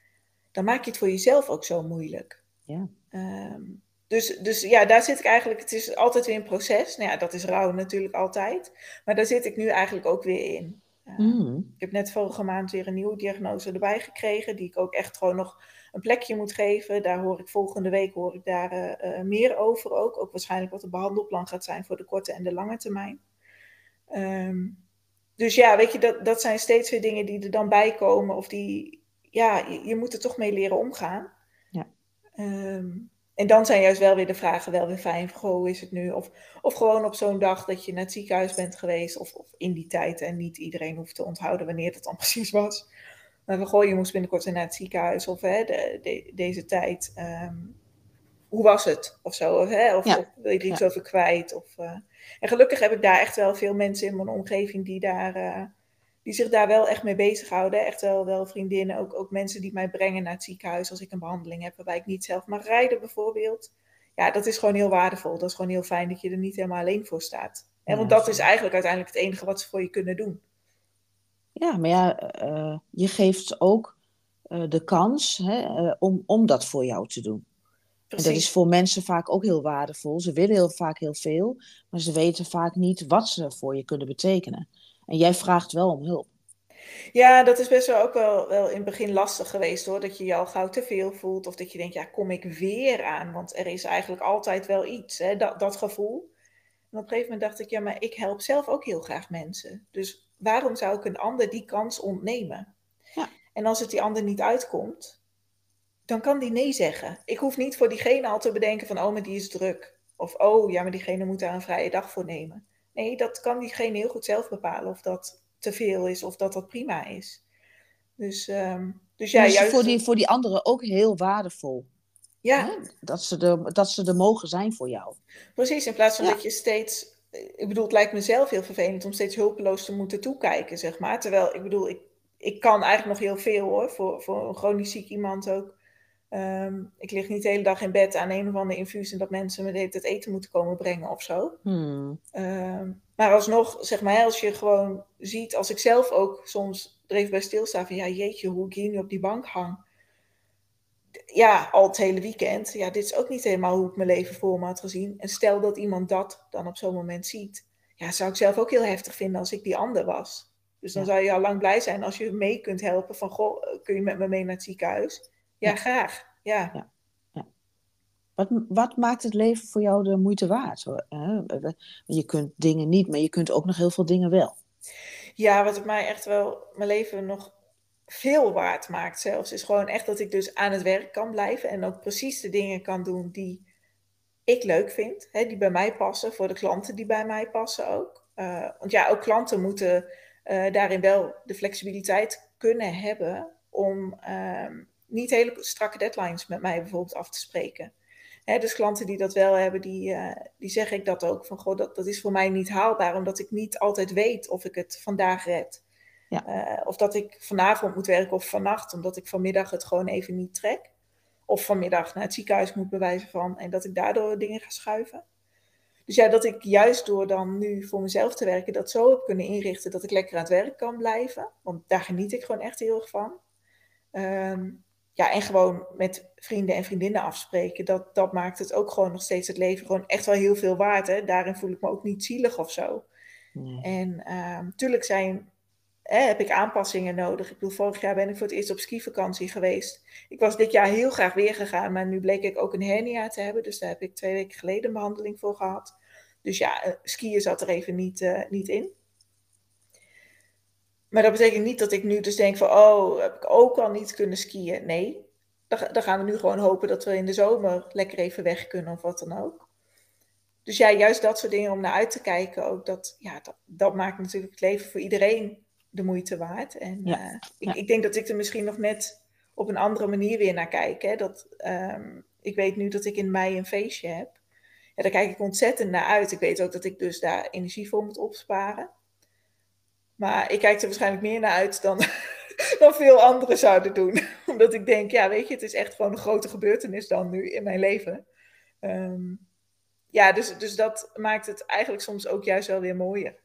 Speaker 2: dan maak je het voor jezelf ook zo moeilijk. Ja. Um, dus, dus ja, daar zit ik eigenlijk, het is altijd weer een proces. Nou ja, dat is rouw natuurlijk altijd. Maar daar zit ik nu eigenlijk ook weer in. Uh, Ik heb net vorige maand weer een nieuwe diagnose erbij gekregen, die ik ook echt gewoon nog een plekje moet geven. Daar hoor ik volgende week hoor ik daar uh, uh, meer over ook. Ook waarschijnlijk wat de behandelplan gaat zijn voor de korte en de lange termijn. Um, dus ja, weet je, dat, dat zijn steeds weer dingen die er dan bij komen of die, ja, je, je, moet er toch mee leren omgaan. Ja. Um, en dan zijn juist wel weer de vragen wel weer fijn. Goh, hoe is het nu? Of, of gewoon op zo'n dag dat je naar het ziekenhuis bent geweest. Of, of in die tijd. En niet iedereen hoeft te onthouden wanneer het dan precies was. Maar goh, je moest binnenkort naar het ziekenhuis. Of hè, de, de, deze tijd. Um, hoe was het? Of zo. Of, hè? Of, ja. of wil je er iets ja. over kwijt? Of, uh, en gelukkig heb ik daar echt wel veel mensen in mijn omgeving die daar... Uh, die zich daar wel echt mee bezighouden. Echt wel, wel vriendinnen, ook, ook mensen die mij brengen naar het ziekenhuis als ik een behandeling heb waarbij ik niet zelf mag rijden bijvoorbeeld. Ja, dat is gewoon heel waardevol. Dat is gewoon heel fijn dat je er niet helemaal alleen voor staat. Ja, want dat is eigenlijk uiteindelijk het enige wat ze voor je kunnen doen.
Speaker 1: Ja, maar ja, uh, je geeft ook uh, de kans hè, uh, om, om dat voor jou te doen. Precies. En dat is voor mensen vaak ook heel waardevol. Ze willen heel vaak heel veel, maar ze weten vaak niet wat ze voor je kunnen betekenen. En jij vraagt wel om hulp.
Speaker 2: Ja, dat is best wel ook wel, wel in het begin lastig geweest hoor. Dat je je al gauw te veel voelt. Of dat je denkt, ja, kom ik weer aan? Want er is eigenlijk altijd wel iets, hè? Dat, dat gevoel. En op een gegeven moment dacht ik, ja, maar ik help zelf ook heel graag mensen. Dus waarom zou ik een ander die kans ontnemen? Ja. En als het die ander niet uitkomt, dan kan die nee zeggen. Ik hoef niet voor diegene al te bedenken van, oh, maar die is druk. Of, oh, ja, maar diegene moet daar een vrije dag voor nemen. Nee, dat kan diegene heel goed zelf bepalen of dat te veel is of dat dat prima is. Dus, um, dus ja,
Speaker 1: dus juist... voor, die, voor die anderen ook heel waardevol. Ja. Hè? Dat, ze er, dat ze er mogen zijn voor jou.
Speaker 2: Precies, in plaats van ja. dat je steeds... Ik bedoel, het lijkt mezelf heel vervelend om steeds hulpeloos te moeten toekijken, zeg maar. Terwijl, ik bedoel, ik, ik kan eigenlijk nog heel veel hoor, voor, voor een chronisch ziek iemand ook. Um, ik lig niet de hele dag in bed aan een of andere infuus en dat mensen me het eten moeten komen brengen of zo. Hmm. Um, maar alsnog, zeg maar, als je gewoon ziet, als ik zelf ook soms er even bij stilstaan van ja, jeetje, hoe ik hier nu op die bank hang. Ja, al het hele weekend. Ja, dit is ook niet helemaal hoe ik mijn leven voor me had gezien. En stel dat iemand dat dan op zo'n moment ziet. Ja, zou ik zelf ook heel heftig vinden als ik die ander was. Dus dan zou je al lang blij zijn als je mee kunt helpen. Van, goh, kun je met me mee naar het ziekenhuis? Ja, graag. Ja. ja.
Speaker 1: Wat, wat, maakt het leven voor jou de moeite waard? Je kunt dingen niet, maar je kunt ook nog heel veel dingen wel.
Speaker 2: Ja, wat het mij echt wel mijn leven nog veel waard maakt zelfs, is gewoon echt dat ik dus aan het werk kan blijven en ook precies de dingen kan doen die ik leuk vind, hè, die bij mij passen, voor de klanten die bij mij passen ook. Uh, want ja, ook klanten moeten uh, daarin wel de flexibiliteit kunnen hebben om uh, niet hele strakke deadlines met mij bijvoorbeeld af te spreken. Dus klanten die dat wel hebben, die, uh, die zeg ik dat ook. Van goh, dat, dat is voor mij niet haalbaar, omdat ik niet altijd weet of ik het vandaag red. Ja. Uh, of dat ik vanavond moet werken of vannacht, omdat ik vanmiddag het gewoon even niet trek. Of vanmiddag naar het ziekenhuis moet bewijzen van en dat ik daardoor dingen ga schuiven. Dus ja, dat ik juist door dan nu voor mezelf te werken, dat zo heb kunnen inrichten dat ik lekker aan het werk kan blijven. Want daar geniet ik gewoon echt heel erg van. Um, ja, en gewoon met vrienden en vriendinnen afspreken. Dat, dat maakt het ook gewoon nog steeds het leven gewoon echt wel heel veel waard. Hè? Daarin voel ik me ook niet zielig of zo. En natuurlijk ehm, zijn, heb ik aanpassingen nodig. Ik bedoel, vorig jaar ben ik voor het eerst op skivakantie geweest. Ik was dit jaar heel graag weer gegaan, maar nu bleek ik ook een hernia te hebben. Dus daar heb ik twee weken geleden een behandeling voor gehad. Dus ja, uh, skiën zat er even niet, uh, niet in. Maar dat betekent niet dat ik nu dus denk van, oh, heb ik ook al niet kunnen skiën. Nee, dan gaan we nu gewoon hopen dat we in de zomer lekker even weg kunnen of wat dan ook. Dus ja, juist dat soort dingen om naar uit te kijken, ook dat, ja, dat, dat maakt natuurlijk het leven voor iedereen de moeite waard. En ja, uh, ik, ik, denk dat ik er misschien nog net op een andere manier weer naar kijk. Hè? Dat, um, ik weet nu dat ik in mei een feestje heb. Ja, daar kijk ik ontzettend naar uit. Ik weet ook dat ik dus daar energie voor moet opsparen. Maar ik kijk er waarschijnlijk meer naar uit dan, dan veel anderen zouden doen. Omdat ik denk, ja, weet je, het is echt gewoon een grote gebeurtenis dan nu in mijn leven. Um, ja, dus, dus dat maakt het eigenlijk soms ook juist wel weer mooier.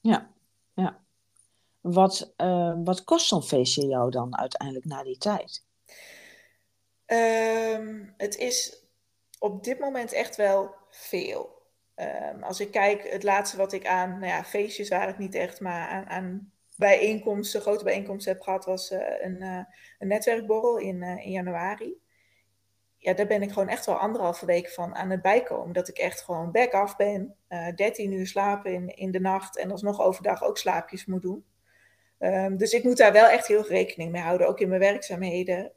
Speaker 1: Ja, ja. Wat, uh, wat kost zo'n feestje jou dan uiteindelijk na die tijd?
Speaker 2: Um, het is op dit moment echt wel veel. Um, als ik kijk, het laatste wat ik aan, nou ja, feestjes waren het niet echt, maar aan, aan bijeenkomsten, grote bijeenkomsten heb gehad, was uh, een, uh, een netwerkborrel in, uh, in januari. Ja, daar ben ik gewoon echt wel anderhalve week van aan het bijkomen. Dat ik echt gewoon back af ben, 13 uur slapen in, in de nacht en alsnog overdag ook slaapjes moet doen. Um, dus ik moet daar wel echt heel rekening mee houden, ook in mijn werkzaamheden.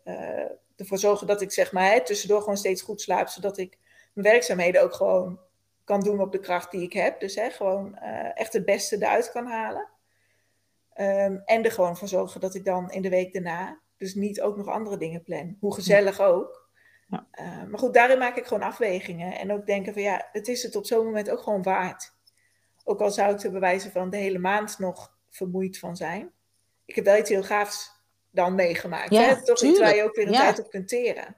Speaker 2: ervoor zorgen dat ik zeg maar hè, tussendoor gewoon steeds goed slaap, zodat ik mijn werkzaamheden ook gewoon kan doen op de kracht die ik heb. Dus hè, gewoon uh, echt het beste eruit kan halen. Um, en er gewoon voor zorgen dat ik dan in de week daarna dus niet ook nog andere dingen plan. Hoe gezellig ook. Ja. Uh, maar goed, daarin maak ik gewoon afwegingen. En ook denken van ja, het is het op zo'n moment ook gewoon waard. Ook al zou ik er bewijzen van de hele maand nog vermoeid van zijn. Ik heb wel iets heel gaafs dan meegemaakt. Ja, hè? Toch tuurlijk. iets waar je ook weer een ja. tijd op kunt teren.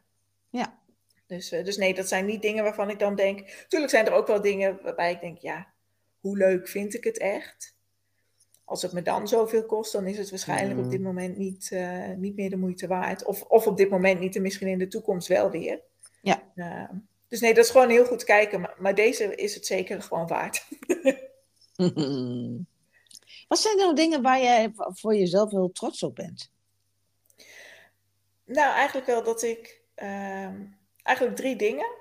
Speaker 1: Ja,
Speaker 2: dus, uh, dus nee, dat zijn niet dingen waarvan ik dan denk. Tuurlijk zijn er ook wel dingen waarbij ik denk, ja, hoe leuk vind ik het echt? Als het me dan zoveel kost, dan is het waarschijnlijk mm. op dit moment niet, uh, niet meer de moeite waard. Of, of op dit moment niet en misschien in de toekomst wel weer.
Speaker 1: Ja.
Speaker 2: Uh, dus nee, dat is gewoon heel goed kijken. Maar, maar deze is het zeker gewoon waard.
Speaker 1: Wat zijn nou dingen waar jij voor jezelf heel trots op bent?
Speaker 2: Nou, eigenlijk wel dat ik ehm, eigenlijk drie dingen,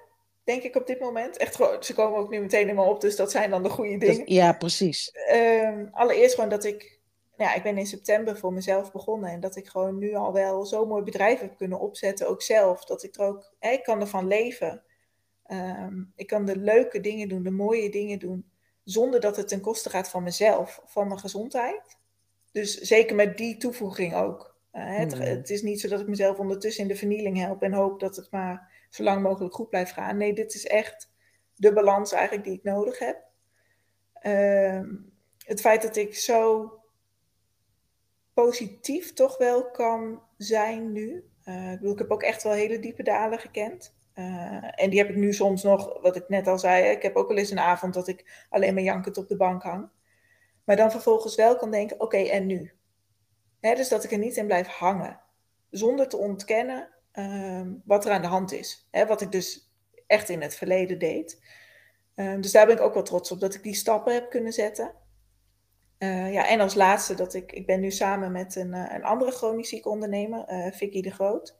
Speaker 2: denk ik op dit moment. Echt gewoon, ze komen ook nu meteen helemaal op, dus dat zijn dan de goede dingen.
Speaker 1: Dat, ja, precies.
Speaker 2: Um, allereerst gewoon dat ik, ja, ik ben in september voor mezelf begonnen en dat ik gewoon nu al wel zo'n mooi bedrijf heb kunnen opzetten, ook zelf. Dat ik er ook, hè, ik kan ervan leven. Um, ik kan de leuke dingen doen, de mooie dingen doen, zonder dat het ten koste gaat van mezelf, van mijn gezondheid. Dus zeker met die toevoeging ook. Uh, het, hmm. het, is niet zo dat ik mezelf ondertussen in de vernieling help en hoop dat het maar zo lang mogelijk goed blijft gaan. Nee, dit is echt de balans eigenlijk die ik nodig heb. Uh, het feit dat ik zo positief toch wel kan zijn nu. Uh, ik, bedoel, ik heb ook echt wel hele diepe dalen gekend. Uh, en die heb ik nu soms nog, wat ik net al zei. Ik heb ook wel eens een avond dat ik alleen maar jankend op de bank hang. Maar dan vervolgens wel kan denken: oké, en nu? dus dat ik er niet in blijf hangen. Zonder te ontkennen ehm, wat er aan de hand is. wat ik dus echt in het verleden deed. Ehm, dus daar ben ik ook wel trots op dat ik die stappen heb kunnen zetten. Uh, ja, en als laatste dat ik, ik ben nu samen met een, uh, een andere chronisch zieke ondernemer, Vicky de Groot,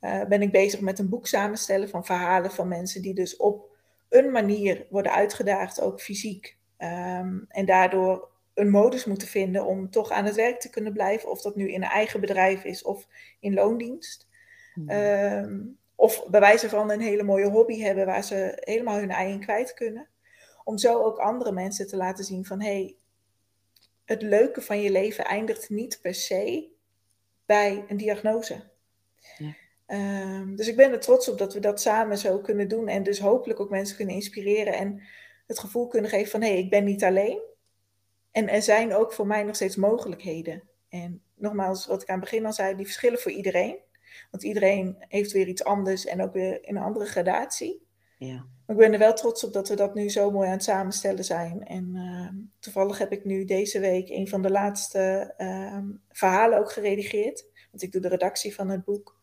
Speaker 2: ben ik bezig met een boek samenstellen van verhalen van mensen die dus op een manier worden uitgedaagd, ook fysiek. Um, en daardoor een modus moeten vinden om toch aan het werk te kunnen blijven, of dat nu in een eigen bedrijf is of in loondienst. Mm. Of bij wijze van een hele mooie hobby hebben waar ze helemaal hun ei in kwijt kunnen. Om zo ook andere mensen te laten zien van hé, hey, het leuke van je leven eindigt niet per se bij een diagnose. Um, dus ik ben er trots op dat we dat samen zo kunnen doen en dus hopelijk ook mensen kunnen inspireren en het gevoel kunnen geven van hé, hey, ik ben niet alleen. En er zijn ook voor mij nog steeds mogelijkheden. En nogmaals, wat ik aan het begin al zei, die verschillen voor iedereen. Want iedereen heeft weer iets anders en ook weer in een andere gradatie. Ja. Maar ik ben er wel trots op dat we dat nu zo mooi aan het samenstellen zijn. En uh, toevallig heb ik nu deze week een van de laatste uh, verhalen ook geredigeerd. Want ik doe de redactie van het boek.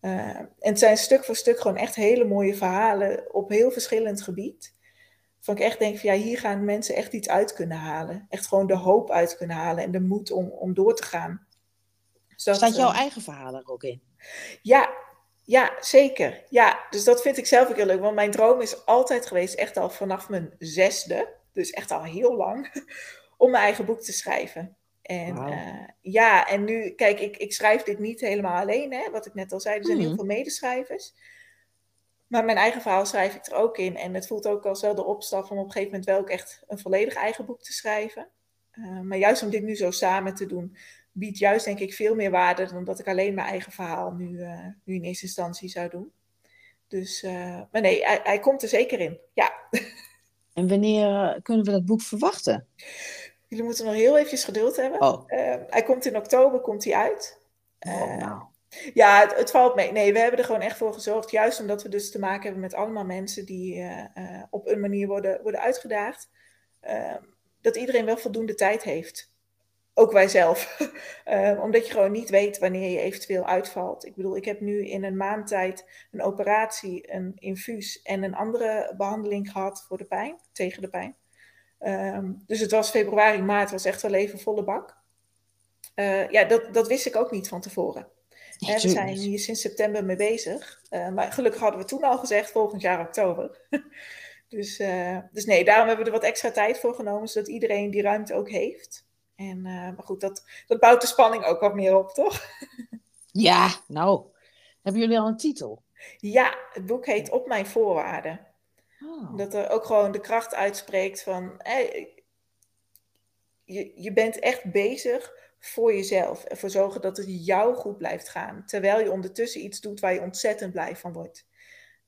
Speaker 2: Uh, en het zijn stuk voor stuk gewoon echt hele mooie verhalen op heel verschillend gebied. Van ik echt denk van ja, hier gaan mensen echt iets uit kunnen halen. Echt gewoon de hoop uit kunnen halen en de moed om, om door te gaan.
Speaker 1: Dus Staat jouw eigen verhaal er ook in?
Speaker 2: Ja, ja, zeker. Ja, dus dat vind ik zelf ook heel leuk. Want mijn droom is altijd geweest, echt al vanaf mijn zesde, dus echt al heel lang, om mijn eigen boek te schrijven. En uh, ja, en nu, kijk, ik, ik schrijf dit niet helemaal alleen, hè, wat ik net al zei. Er zijn heel mhm. veel medeschrijvers. Maar mijn eigen verhaal schrijf ik er ook in. En het voelt ook als wel de opstap om op een gegeven moment wel ook echt een volledig eigen boek te schrijven. Uh, maar juist om dit nu zo samen te doen, biedt juist denk ik veel meer waarde dan dat ik alleen mijn eigen verhaal nu, uh, nu in eerste instantie zou doen. Dus, maar nee, hij, hij, komt er zeker in, ja.
Speaker 1: En wanneer kunnen we dat boek verwachten?
Speaker 2: Jullie moeten nog heel eventjes geduld hebben. Oh. Uh, hij komt in oktober, komt hij uit. Oh, nou. Ja, het, het, valt mee. Nee, we hebben er gewoon echt voor gezorgd. Juist omdat we dus te maken hebben met allemaal mensen die op een manier worden, worden uitgedaagd. dat iedereen wel voldoende tijd heeft ook wij zelf. uh, omdat je gewoon niet weet wanneer je eventueel uitvalt. Ik bedoel, ik heb nu in een maand tijd een operatie, een infuus en een andere behandeling gehad voor de pijn, tegen de pijn. Um, dus het was februari, maart, was echt wel even volle bak. Uh, ja, dat, dat wist ik ook niet van tevoren. We zijn hier sinds september mee bezig. Uh, maar gelukkig hadden we toen al gezegd volgend jaar oktober. dus, dus nee, daarom hebben we er wat extra tijd voor genomen, zodat iedereen die ruimte ook heeft. En, maar goed, dat, dat bouwt de spanning ook wat meer op, toch?
Speaker 1: Ja, nou. Hebben jullie al een titel?
Speaker 2: Ja, het boek heet Op Mijn Voorwaarden. Oh. Dat er ook gewoon de kracht uitspreekt van... Hey, je, je bent echt bezig voor jezelf. Ervoor zorgen dat het jou goed blijft gaan. Terwijl je ondertussen iets doet waar je ontzettend blij van wordt.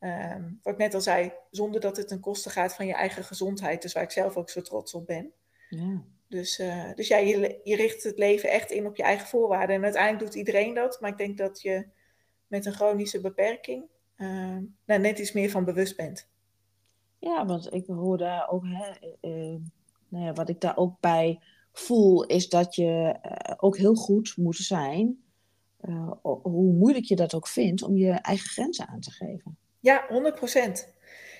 Speaker 2: Um, wat ik net al zei, zonder dat het ten koste gaat van je eigen gezondheid. Dus waar ik zelf ook zo trots op ben. Ja. Dus, uh, dus ja, je, je richt het leven echt in op je eigen voorwaarden. En uiteindelijk doet iedereen dat. Maar ik denk dat je met een chronische beperking uh, nou, net iets meer van bewust bent.
Speaker 1: Ja, want ik hoor daar ook, hè, uh, nou ja, wat ik daar ook bij voel, is dat je ook heel goed moet zijn, hoe moeilijk je dat ook vindt, om je eigen grenzen aan te geven.
Speaker 2: Ja, 100%.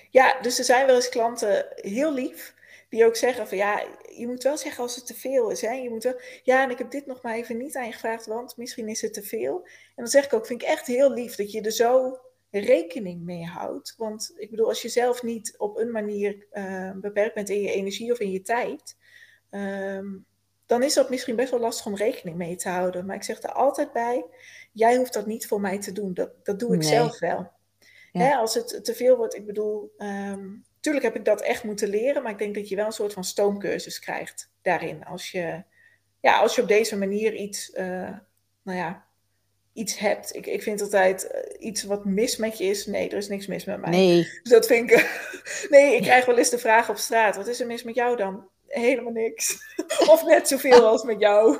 Speaker 2: Ja, dus er zijn wel eens klanten heel lief die ook zeggen van ja, je moet wel zeggen als het te veel is. Hè? Je moet wel, ja, en ik heb dit nog maar even niet aangevraagd, want misschien is het te veel. En dan zeg ik ook, vind ik echt heel lief dat je er zo rekening mee houdt. Want ik bedoel, als je zelf niet op een manier uh, beperkt bent in je energie of in je tijd, um, dan is dat misschien best wel lastig om rekening mee te houden. Maar ik zeg er altijd bij, jij hoeft dat niet voor mij te doen. Dat, dat doe ik zelf wel. Ja. Hè, als het te veel wordt, ik bedoel, um, Tuurlijk heb ik dat echt moeten leren, maar ik denk dat je wel een soort van stoomcursus krijgt daarin. Als je, ja, als je op deze manier iets, uh, nou ja, iets hebt. Ik, ik vind altijd uh, iets wat mis met je is. Nee, er is niks mis met mij. Nee. Dus dat vind ik. nee, ik krijg wel eens de vraag op straat: wat is er mis met jou dan? Helemaal niks. of net zoveel als met jou.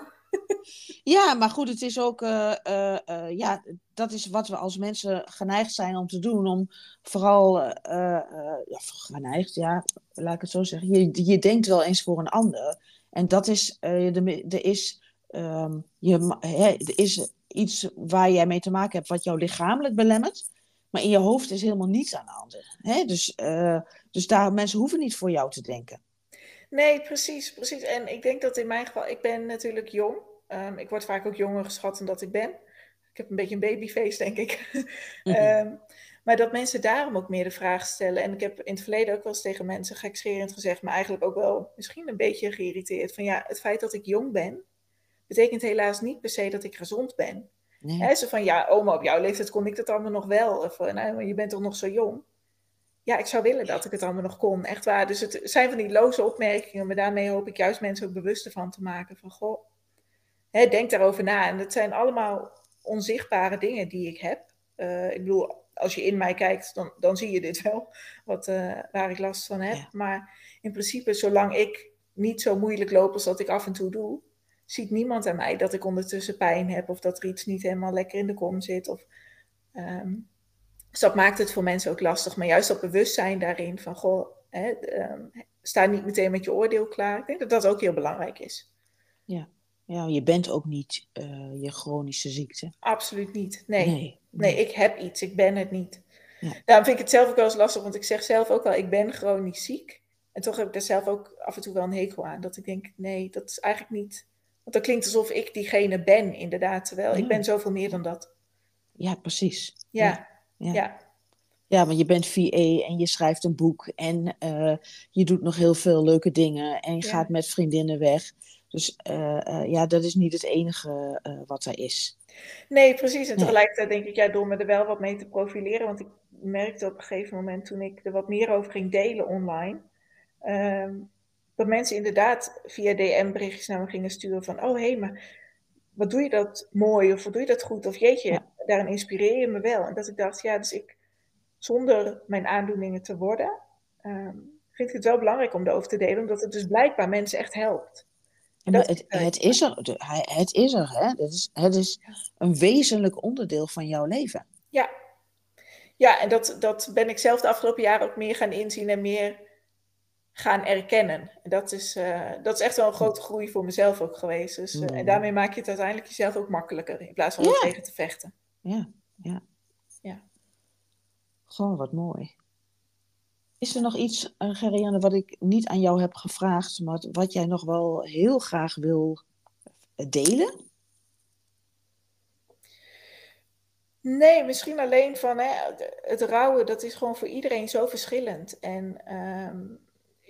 Speaker 1: Ja, maar goed, het is ook, uh, uh, uh, ja, dat is wat we als mensen geneigd zijn om te doen. Om vooral, ja, geneigd, ja, laat ik het zo zeggen. Je, je denkt wel eens voor een ander. En dat is, er is ehm, je, hè, er is iets waar jij mee te maken hebt wat jou lichamelijk belemmert. Maar in je hoofd is helemaal niets aan de hand. Hè? Dus, uh, dus daar, mensen hoeven niet voor jou te denken.
Speaker 2: Nee, precies, precies. En ik denk dat in mijn geval, ik ben natuurlijk jong. Um, ik word vaak ook jonger geschat dan dat ik ben. Ik heb een beetje een babyface, denk ik. Mm -hmm. Maar dat mensen daarom ook meer de vraag stellen. En ik heb in het verleden ook wel eens tegen mensen gekscherend gezegd, maar eigenlijk ook wel misschien een beetje geïrriteerd. Van ja, het feit dat ik jong ben, betekent helaas niet per se dat ik gezond ben. Nee. zo van, ja, oma, op jouw leeftijd kon ik dat allemaal nog wel. Of, nou, maar je bent toch nog zo jong? Ja, ik zou willen dat ik het allemaal nog kon, echt waar. Dus het zijn van die loze opmerkingen, maar daarmee hoop ik juist mensen ook bewust van te maken. Van, goh, hè, denk daarover na. En het zijn allemaal onzichtbare dingen die ik heb. Uh, ik bedoel, als je in mij kijkt, dan, dan zie je dit wel, wat, uh, waar ik last van heb. Maar in principe, zolang ik niet zo moeilijk loop als dat ik af en toe doe, ziet niemand aan mij dat ik ondertussen pijn heb of dat er iets niet helemaal lekker in de kom zit. Of, um, dus dat maakt het voor mensen ook lastig. Maar juist dat bewustzijn daarin van, goh, hè, um, sta niet meteen met je oordeel klaar. Ik denk dat dat ook heel belangrijk is.
Speaker 1: Ja, ja je bent ook niet uh, je chronische ziekte.
Speaker 2: Absoluut niet, nee. nee. Nee, ik heb iets, ik ben het niet. Ja. Daarom vind ik het zelf ook wel eens lastig, want ik zeg zelf ook wel, ik ben chronisch ziek. En toch heb ik daar zelf ook af en toe wel een hekel aan. Dat ik denk, nee, dat is eigenlijk niet... Want dat klinkt alsof ik diegene ben, inderdaad. Terwijl ik ben zoveel meer dan dat.
Speaker 1: Ja, precies.
Speaker 2: Ja, ja. ja.
Speaker 1: ja. want je bent VA en je schrijft een boek en uh, je doet nog heel veel leuke dingen en je gaat met vriendinnen weg. Dus uh, uh, ja, dat is niet het enige wat er is.
Speaker 2: Nee, precies. En tegelijkertijd denk ik, ja, door me er wel wat mee te profileren. Want ik merkte op een gegeven moment toen ik er wat meer over ging delen online. Um, dat mensen inderdaad via DM berichtjes naar me gingen sturen van, oh hé, hey, maar wat doe je dat mooi of wat doe je dat goed? Of jeetje, ja. daarin inspireer je me wel. En dat ik dacht, ja, dus ik, zonder mijn aandoeningen te worden, um, vind ik het wel belangrijk om erover te delen. Omdat het dus blijkbaar mensen echt helpt.
Speaker 1: Maar het, het, is er, het is er, hè? Het is, het is een wezenlijk onderdeel van jouw leven.
Speaker 2: Ja, ja en dat, dat ben ik zelf de afgelopen jaren ook meer gaan inzien en meer gaan erkennen. En dat is, uh, dat is echt wel een grote groei voor mezelf ook geweest. Dus, uh, En daarmee maak je het uiteindelijk jezelf ook makkelijker in plaats van ja. er tegen te vechten.
Speaker 1: Ja, ja.
Speaker 2: ja.
Speaker 1: Gewoon wat mooi. Is er nog iets, uh, Gerianne, wat ik niet aan jou heb gevraagd, maar wat jij nog wel heel graag wil delen?
Speaker 2: Nee, misschien alleen van hè, het rouwen, dat is gewoon voor iedereen zo verschillend. En um,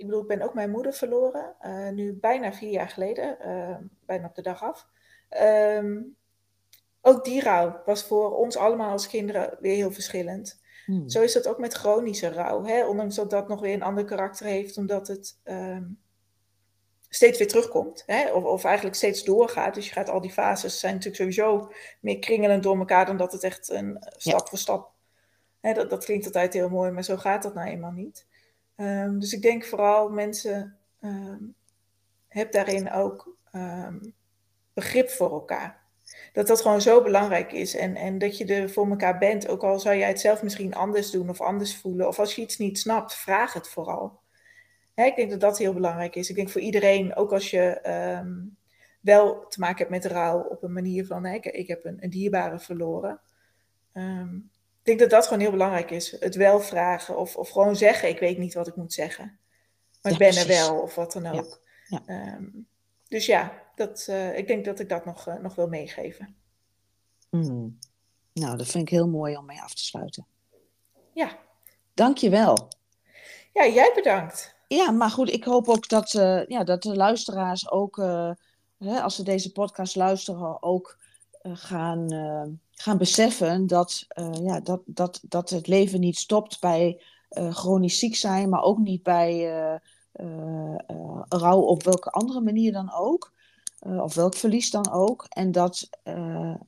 Speaker 2: ik bedoel, ik ben ook mijn moeder verloren, uh, nu bijna vier jaar geleden, uh, bijna op de dag af. Um, ook die rouw was voor ons allemaal als kinderen weer heel verschillend. Hmm. Zo is dat ook met chronische rouw. Hè? Ondanks dat dat nog weer een ander karakter heeft, omdat het um, steeds weer terugkomt. Hè? Of, of, eigenlijk steeds doorgaat. Dus je gaat al die fases zijn natuurlijk sowieso meer kringelend door elkaar dan dat het echt een stap ja. voor stap. Hè, dat, dat klinkt altijd heel mooi, maar zo gaat dat nou eenmaal niet. Um, dus ik denk vooral mensen, um, heb daarin ook begrip voor elkaar dat dat gewoon zo belangrijk is. En, en dat je er voor elkaar bent. Ook al zou jij het zelf misschien anders doen of anders voelen. Of als je iets niet snapt, vraag het vooral. Hè, ik denk dat dat heel belangrijk is. Ik denk voor iedereen, ook als je wel te maken hebt met rouw op een manier van, hè, ik, heb een, een dierbare verloren. Ik denk dat dat gewoon heel belangrijk is. Het wel vragen of, of gewoon zeggen, ik weet niet wat ik moet zeggen. Maar ja, ik ben precies. er wel of wat dan ook. Ja, ja. Um, dus ja, dat, uh, ik denk dat ik dat nog, uh, nog wil meegeven.
Speaker 1: Mm. Nou, dat vind ik heel mooi om mee af te sluiten.
Speaker 2: Ja.
Speaker 1: Dank je wel.
Speaker 2: Ja, jij bedankt.
Speaker 1: Ja, maar goed, ik hoop ook dat, uh, ja, dat de luisteraars ook, hè, als ze deze podcast luisteren, ook gaan, gaan beseffen dat, ja, dat, dat, dat het leven niet stopt bij chronisch ziek zijn, maar ook niet bij rouw op welke andere manier dan ook. Of welk verlies dan ook. En dat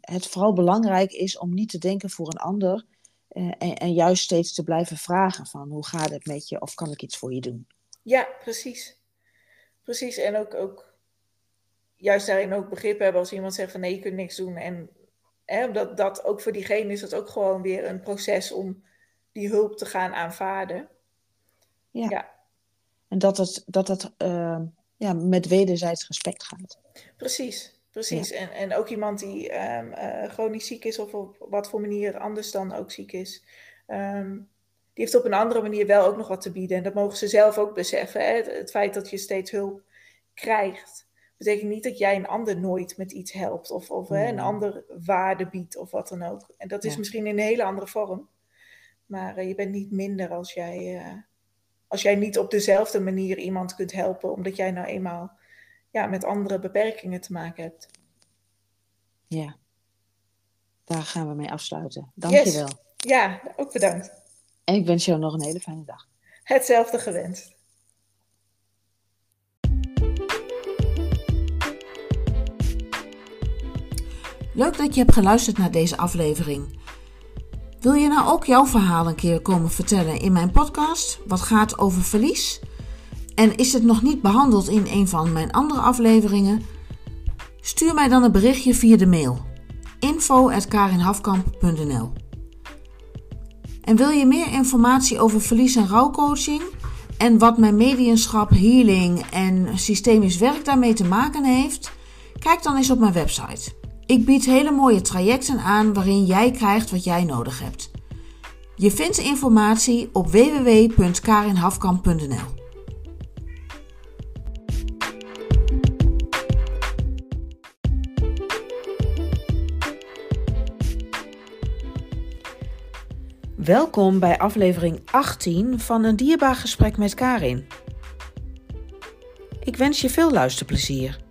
Speaker 1: het vooral belangrijk is om niet te denken voor een ander. En, en, juist steeds te blijven vragen van hoe gaat het met je of kan ik iets voor je doen.
Speaker 2: Ja, precies. Precies. En ook, ook juist daarin ook begrip hebben als iemand zegt van nee, je kunt niks doen. En hè, dat, dat ook voor diegene is dat ook gewoon weer een proces om die hulp te gaan aanvaarden.
Speaker 1: Ja. ja. En dat het, dat het uh, ja, met wederzijds respect gaat.
Speaker 2: Precies, Precies, en, en ook iemand die um, chronisch ziek is of op wat voor manier anders dan ook ziek is. Ehm, die heeft op een andere manier wel ook nog wat te bieden. En dat mogen ze zelf ook beseffen. Hè? Het, feit dat je steeds hulp krijgt, betekent niet dat jij een ander nooit met iets helpt. Of, of hè, een ander waarde biedt of wat dan ook. En dat is misschien in een hele andere vorm. Maar uh, je bent niet minder als jij, uh, als jij niet op dezelfde manier iemand kunt helpen. Omdat jij nou eenmaal ja, met andere beperkingen te maken hebt.
Speaker 1: Ja, daar gaan we mee afsluiten. Dankjewel. Yes.
Speaker 2: Ja, ook bedankt.
Speaker 1: En ik wens jou nog een hele fijne dag.
Speaker 2: Hetzelfde gewenst.
Speaker 1: Leuk dat je hebt geluisterd naar deze aflevering. Wil je nou ook jouw verhaal een keer komen vertellen in mijn podcast, wat gaat over verlies? En is het nog niet behandeld in een van mijn andere afleveringen? Stuur mij dan een berichtje via de mail info.karinhafkamp.nl En wil je meer informatie over verlies- en rouwcoaching en wat mijn mediumschap, healing en systemisch werk daarmee te maken heeft? Kijk dan eens op mijn website. Ik bied hele mooie trajecten aan waarin jij krijgt wat jij nodig hebt. Je vindt informatie op www.karinhafkamp.nl Welkom bij aflevering 18 van een dierbaar gesprek met Karin. Ik wens je veel luisterplezier.